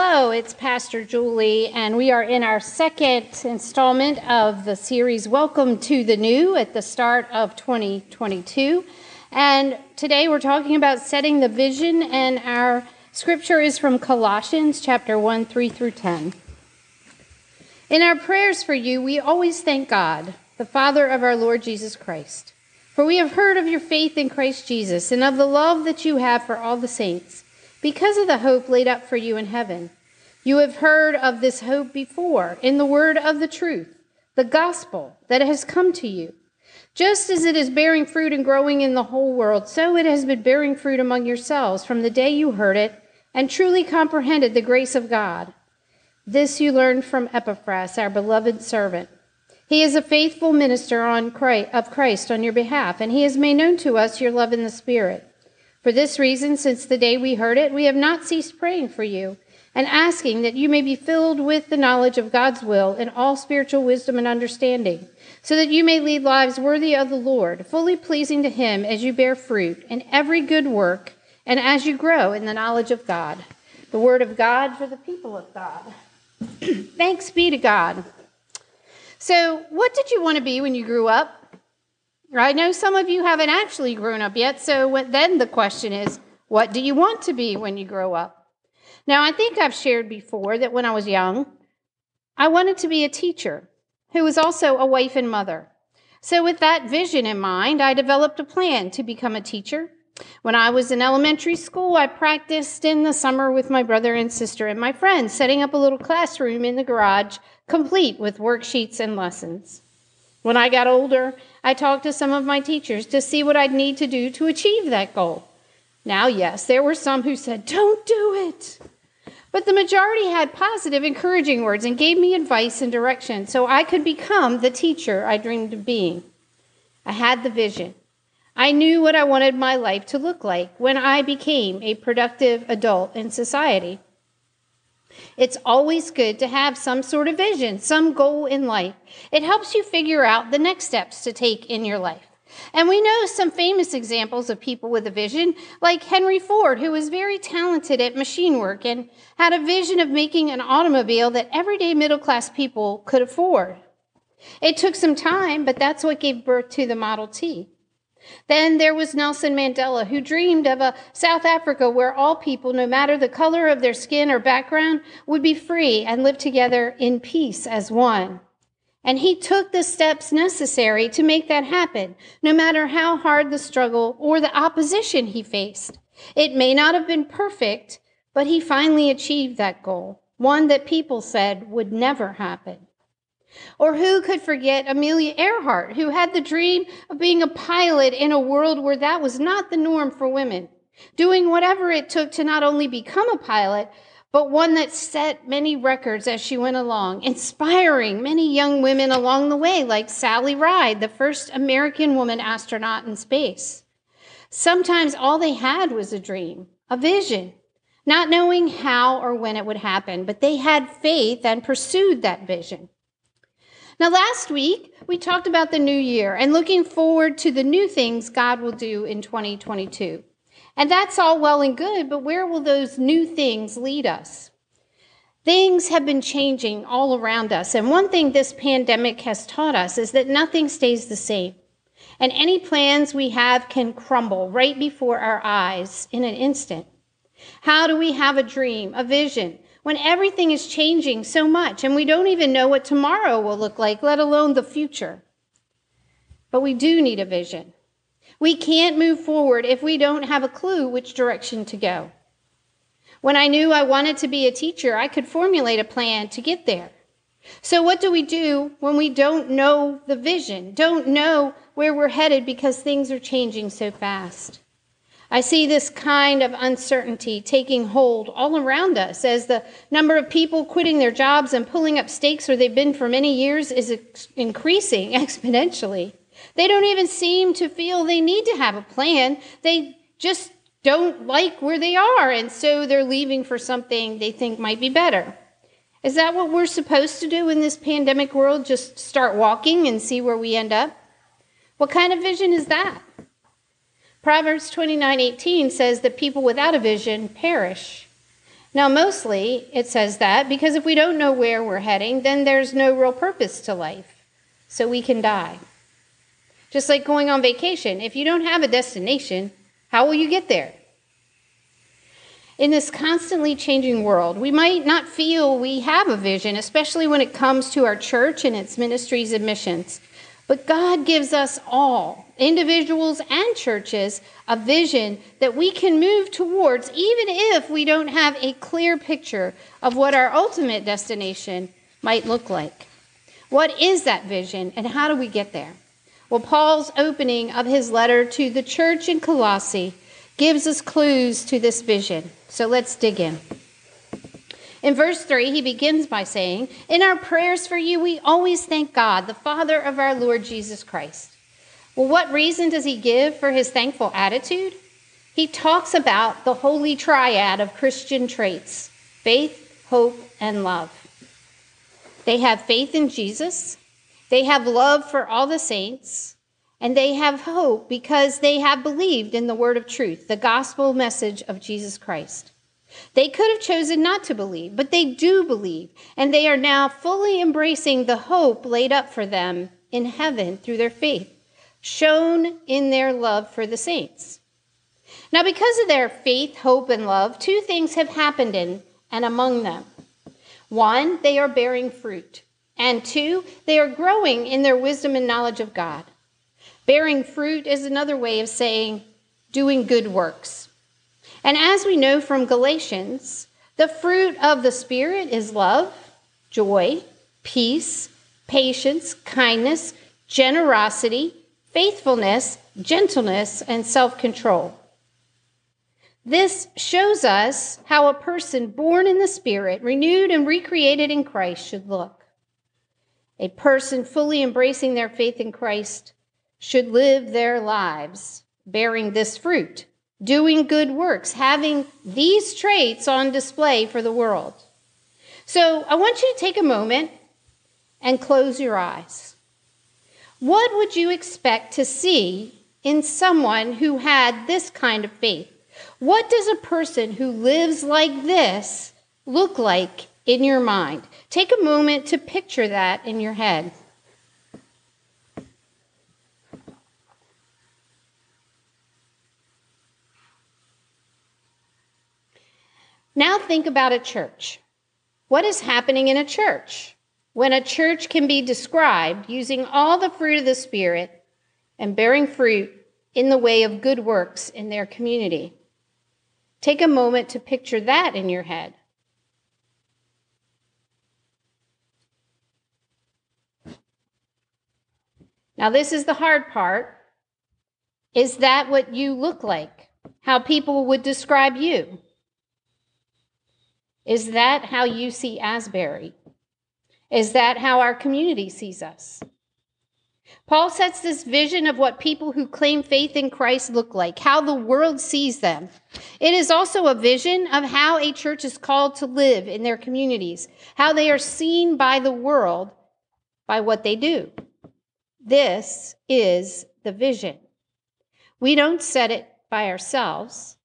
Hello, it's Pastor Julie, and we are in our second installment of the series Welcome to the New at the start of 2022. And today we're talking about setting the vision, and our scripture is from Colossians chapter 1, 3 through 10. In our prayers for you, we always thank God, the Father of our Lord Jesus Christ. For we have heard of your faith in Christ Jesus and of the love that you have for all the saints because of the hope laid up for you in heaven. You have heard of this hope before in the word of the truth, the gospel that has come to you. Just as it is bearing fruit and growing in the whole world, so it has been bearing fruit among yourselves from the day you heard it and truly comprehended the grace of God. This you learned from Epaphras, our beloved servant. He is a faithful minister Christ, of Christ on your behalf, and he has made known to us your love in the Spirit. For this reason, since the day we heard it, we have not ceased praying for you and asking that you may be filled with the knowledge of God's will in all spiritual wisdom and understanding, so that you may lead lives worthy of the Lord, fully pleasing to Him as you bear fruit in every good work and as you grow in the knowledge of God. The Word of God for the people of God. Thanks be to God. So, what did you want to be when you grew up? I know some of you haven't actually grown up yet, so then the question is, what do you want to be when you grow up? Now, I think I've shared before that when I was young, I wanted to be a teacher who was also a wife and mother. So, with that vision in mind, I developed a plan to become a teacher. When I was in elementary school, I practiced in the summer with my brother and sister and my friends, setting up a little classroom in the garage, complete with worksheets and lessons. When I got older, I talked to some of my teachers to see what I'd need to do to achieve that goal. Now, yes, there were some who said, Don't do it. But the majority had positive, encouraging words and gave me advice and direction so I could become the teacher I dreamed of being. I had the vision. I knew what I wanted my life to look like when I became a productive adult in society. It's always good to have some sort of vision, some goal in life. It helps you figure out the next steps to take in your life. And we know some famous examples of people with a vision, like Henry Ford, who was very talented at machine work and had a vision of making an automobile that everyday middle class people could afford. It took some time, but that's what gave birth to the Model T. Then there was Nelson Mandela, who dreamed of a South Africa where all people, no matter the color of their skin or background, would be free and live together in peace as one. And he took the steps necessary to make that happen, no matter how hard the struggle or the opposition he faced. It may not have been perfect, but he finally achieved that goal, one that people said would never happen. Or who could forget Amelia Earhart, who had the dream of being a pilot in a world where that was not the norm for women, doing whatever it took to not only become a pilot, but one that set many records as she went along, inspiring many young women along the way, like Sally Ride, the first American woman astronaut in space. Sometimes all they had was a dream, a vision, not knowing how or when it would happen, but they had faith and pursued that vision. Now, last week, we talked about the new year and looking forward to the new things God will do in 2022. And that's all well and good, but where will those new things lead us? Things have been changing all around us. And one thing this pandemic has taught us is that nothing stays the same. And any plans we have can crumble right before our eyes in an instant. How do we have a dream, a vision, when everything is changing so much and we don't even know what tomorrow will look like, let alone the future. But we do need a vision. We can't move forward if we don't have a clue which direction to go. When I knew I wanted to be a teacher, I could formulate a plan to get there. So, what do we do when we don't know the vision, don't know where we're headed because things are changing so fast? I see this kind of uncertainty taking hold all around us as the number of people quitting their jobs and pulling up stakes where they've been for many years is increasing exponentially. They don't even seem to feel they need to have a plan. They just don't like where they are, and so they're leaving for something they think might be better. Is that what we're supposed to do in this pandemic world? Just start walking and see where we end up? What kind of vision is that? Proverbs 29:18 says that people without a vision perish. Now mostly it says that because if we don't know where we're heading, then there's no real purpose to life. So we can die. Just like going on vacation, if you don't have a destination, how will you get there? In this constantly changing world, we might not feel we have a vision, especially when it comes to our church and its ministries and missions. But God gives us all, individuals and churches, a vision that we can move towards, even if we don't have a clear picture of what our ultimate destination might look like. What is that vision, and how do we get there? Well, Paul's opening of his letter to the church in Colossae gives us clues to this vision. So let's dig in. In verse 3, he begins by saying, In our prayers for you, we always thank God, the Father of our Lord Jesus Christ. Well, what reason does he give for his thankful attitude? He talks about the holy triad of Christian traits faith, hope, and love. They have faith in Jesus, they have love for all the saints, and they have hope because they have believed in the word of truth, the gospel message of Jesus Christ. They could have chosen not to believe, but they do believe, and they are now fully embracing the hope laid up for them in heaven through their faith, shown in their love for the saints. Now, because of their faith, hope, and love, two things have happened in and among them. One, they are bearing fruit, and two, they are growing in their wisdom and knowledge of God. Bearing fruit is another way of saying doing good works. And as we know from Galatians, the fruit of the Spirit is love, joy, peace, patience, kindness, generosity, faithfulness, gentleness, and self control. This shows us how a person born in the Spirit, renewed and recreated in Christ, should look. A person fully embracing their faith in Christ should live their lives bearing this fruit doing good works, having these traits on display for the world. So I want you to take a moment and close your eyes. What would you expect to see in someone who had this kind of faith? What does a person who lives like this look like in your mind? Take a moment to picture that in your head. Now think about a church. What is happening in a church? When a church can be described using all the fruit of the Spirit and bearing fruit in the way of good works in their community. Take a moment to picture that in your head. Now, this is the hard part. Is that what you look like? How people would describe you? Is that how you see Asbury? Is that how our community sees us? Paul sets this vision of what people who claim faith in Christ look like, how the world sees them. It is also a vision of how a church is called to live in their communities, how they are seen by the world by what they do. This is the vision. We don't set it by ourselves.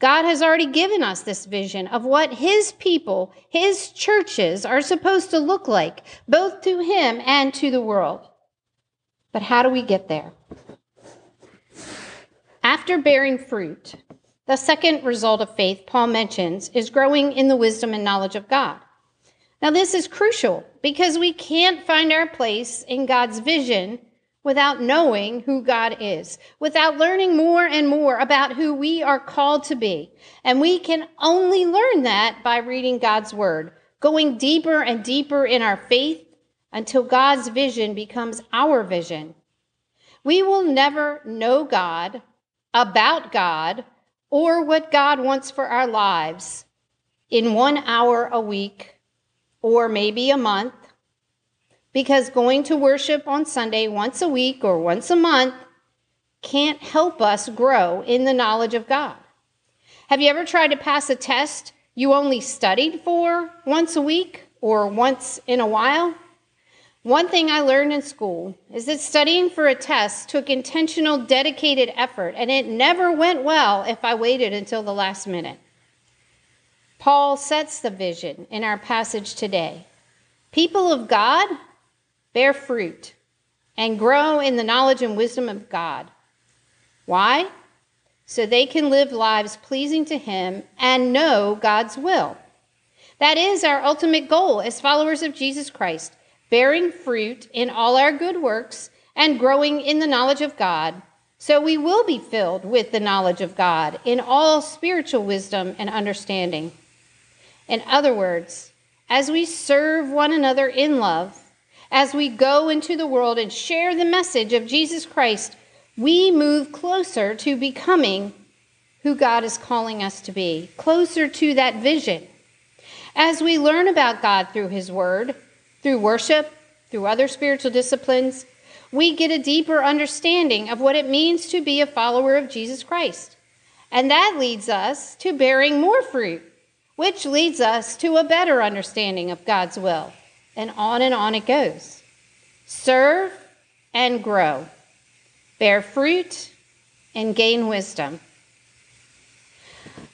God has already given us this vision of what His people, His churches are supposed to look like, both to Him and to the world. But how do we get there? After bearing fruit, the second result of faith Paul mentions is growing in the wisdom and knowledge of God. Now, this is crucial because we can't find our place in God's vision without knowing who God is, without learning more and more about who we are called to be. And we can only learn that by reading God's word, going deeper and deeper in our faith until God's vision becomes our vision. We will never know God, about God, or what God wants for our lives in one hour a week or maybe a month, because going to worship on Sunday once a week or once a month can't help us grow in the knowledge of God. Have you ever tried to pass a test you only studied for once a week or once in a while? One thing I learned in school is that studying for a test took intentional, dedicated effort, and it never went well if I waited until the last minute. Paul sets the vision in our passage today. People of God bear fruit and grow in the knowledge and wisdom of God. Why? So they can live lives pleasing to Him and know God's will. That is our ultimate goal as followers of Jesus Christ, bearing fruit in all our good works and growing in the knowledge of God. So we will be filled with the knowledge of God in all spiritual wisdom and understanding. In other words, as we serve one another in love, as we go into the world and share the message of Jesus Christ, we move closer to becoming who God is calling us to be, closer to that vision. As we learn about God through His Word, through worship, through other spiritual disciplines, we get a deeper understanding of what it means to be a follower of Jesus Christ. And that leads us to bearing more fruit which leads us to a better understanding of God's will. And on and on it goes. Serve and grow, bear fruit and gain wisdom.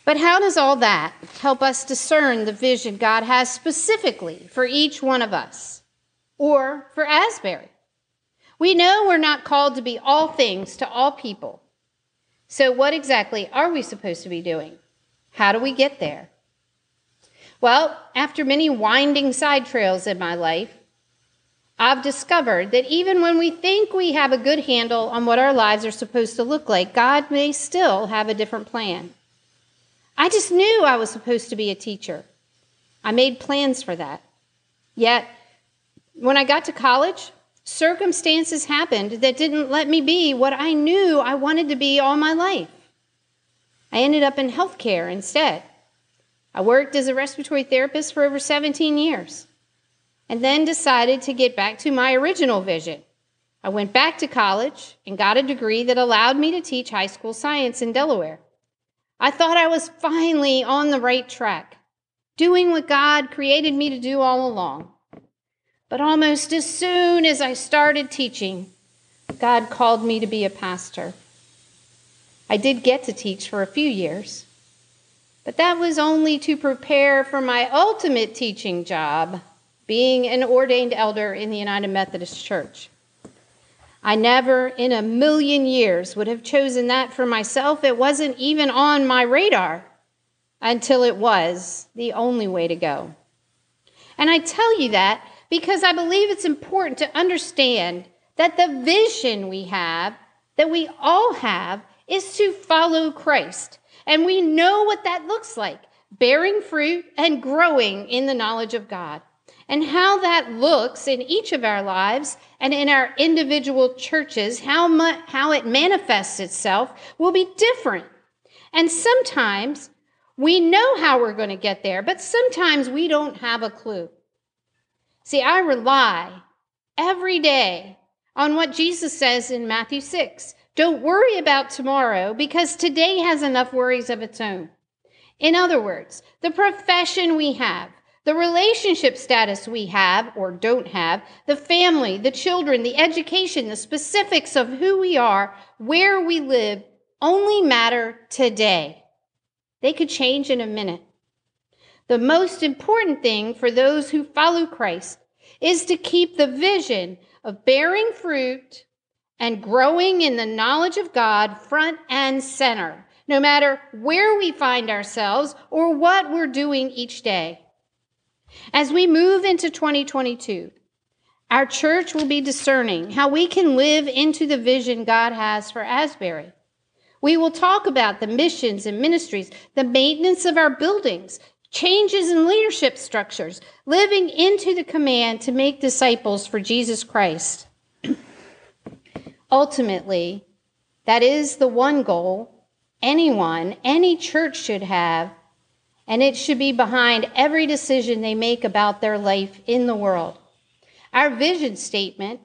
But how does all that help us discern the vision God has specifically for each one of us or for Asbury? We know we're not called to be all things to all people. So, what exactly are we supposed to be doing? How do we get there? Well, after many winding side trails in my life, I've discovered that even when we think we have a good handle on what our lives are supposed to look like, God may still have a different plan. I just knew I was supposed to be a teacher. I made plans for that. Yet, when I got to college, circumstances happened that didn't let me be what I knew I wanted to be all my life. I ended up in healthcare instead. I worked as a respiratory therapist for over 17 years and then decided to get back to my original vision. I went back to college and got a degree that allowed me to teach high school science in Delaware. I thought I was finally on the right track, doing what God created me to do all along. But almost as soon as I started teaching, God called me to be a pastor. I did get to teach for a few years, but that was only to prepare for my ultimate teaching job, being an ordained elder in the United Methodist Church. I never in a million years would have chosen that for myself. It wasn't even on my radar until it was the only way to go. And I tell you that because I believe it's important to understand that the vision we have, that we all have, is to follow Christ. And we know what that looks like bearing fruit and growing in the knowledge of God. And how that looks in each of our lives and in our individual churches, how, much, how it manifests itself will be different. And sometimes we know how we're going to get there, but sometimes we don't have a clue. See, I rely every day on what Jesus says in Matthew 6 don't worry about tomorrow because today has enough worries of its own. In other words, the profession we have, the relationship status we have or don't have, the family, the children, the education, the specifics of who we are, where we live, only matter today. They could change in a minute. The most important thing for those who follow Christ is to keep the vision of bearing fruit and growing in the knowledge of God front and center, no matter where we find ourselves or what we're doing each day. As we move into 2022, our church will be discerning how we can live into the vision God has for Asbury. We will talk about the missions and ministries, the maintenance of our buildings, changes in leadership structures, living into the command to make disciples for Jesus Christ. Ultimately, that is the one goal anyone, any church should have, and it should be behind every decision they make about their life in the world. Our vision statement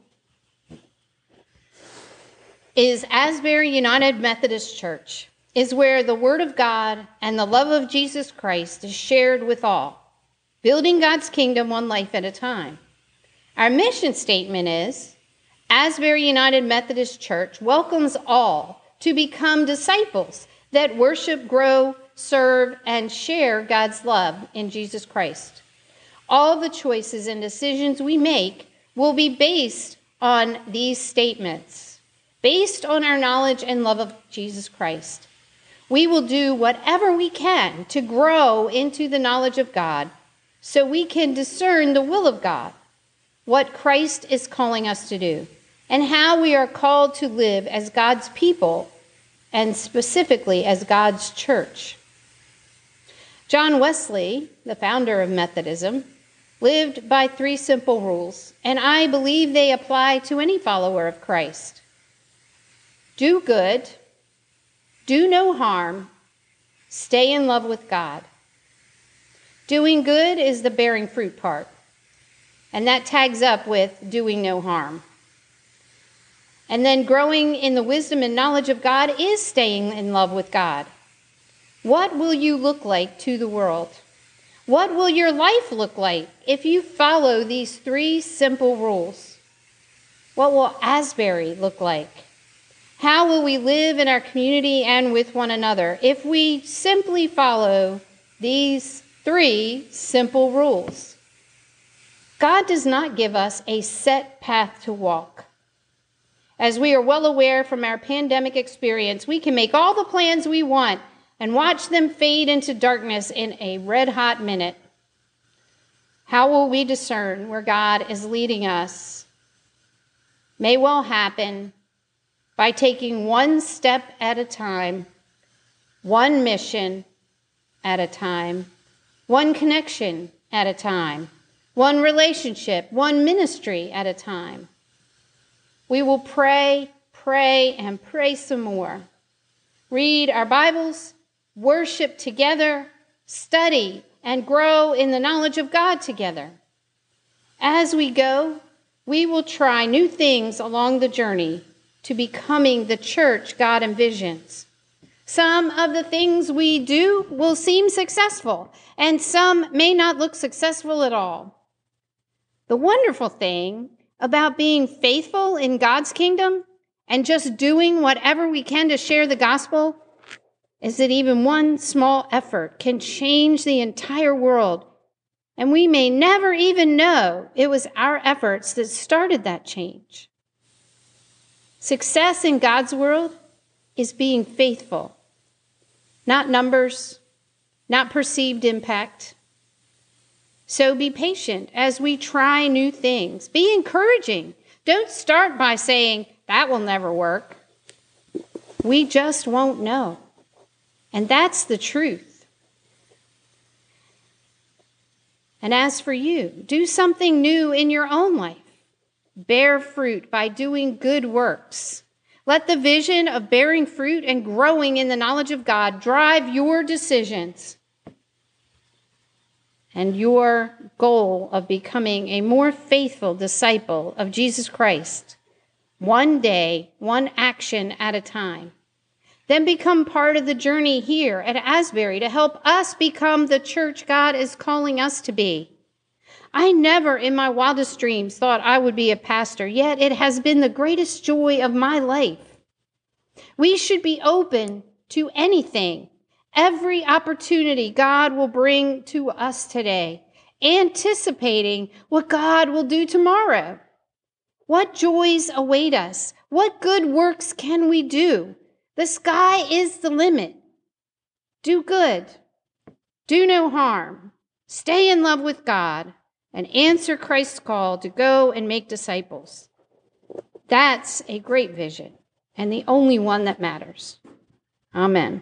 is Asbury United Methodist Church is where the Word of God and the love of Jesus Christ is shared with all, building God's kingdom one life at a time. Our mission statement is Asbury United Methodist Church welcomes all to become disciples that worship, grow, serve, and share God's love in Jesus Christ. All the choices and decisions we make will be based on these statements, based on our knowledge and love of Jesus Christ. We will do whatever we can to grow into the knowledge of God so we can discern the will of God, what Christ is calling us to do, and how we are called to live as God's people and specifically as God's church. John Wesley, the founder of Methodism, lived by three simple rules, and I believe they apply to any follower of Christ. Do good, do no harm. Stay in love with God. Doing good is the bearing fruit part. And that tags up with doing no harm. And then growing in the wisdom and knowledge of God is staying in love with God. What will you look like to the world? What will your life look like if you follow these three simple rules? What will Asbury look like? How will we live in our community and with one another if we simply follow these three simple rules? God does not give us a set path to walk. As we are well aware from our pandemic experience, we can make all the plans we want and watch them fade into darkness in a red hot minute. How will we discern where God is leading us? May well happen by taking one step at a time, one mission at a time, one connection at a time, one relationship, one ministry at a time. We will pray, pray, and pray some more. Read our Bibles, worship together, study, and grow in the knowledge of God together. As we go, we will try new things along the journey to becoming the church God envisions. Some of the things we do will seem successful, and some may not look successful at all. The wonderful thing about being faithful in God's kingdom and just doing whatever we can to share the gospel is that even one small effort can change the entire world. And we may never even know it was our efforts that started that change. Success in God's world is being faithful, not numbers, not perceived impact. So be patient as we try new things. Be encouraging. Don't start by saying, that will never work. We just won't know. And that's the truth. And as for you, do something new in your own life bear fruit by doing good works. Let the vision of bearing fruit and growing in the knowledge of God drive your decisions and your goal of becoming a more faithful disciple of Jesus Christ, one day, one action at a time. Then become part of the journey here at Asbury to help us become the church God is calling us to be. I never in my wildest dreams thought I would be a pastor, yet it has been the greatest joy of my life. We should be open to anything, every opportunity God will bring to us today, anticipating what God will do tomorrow. What joys await us? What good works can we do? The sky is the limit. Do good. Do no harm. Stay in love with God and answer Christ's call to go and make disciples. That's a great vision and the only one that matters. Amen.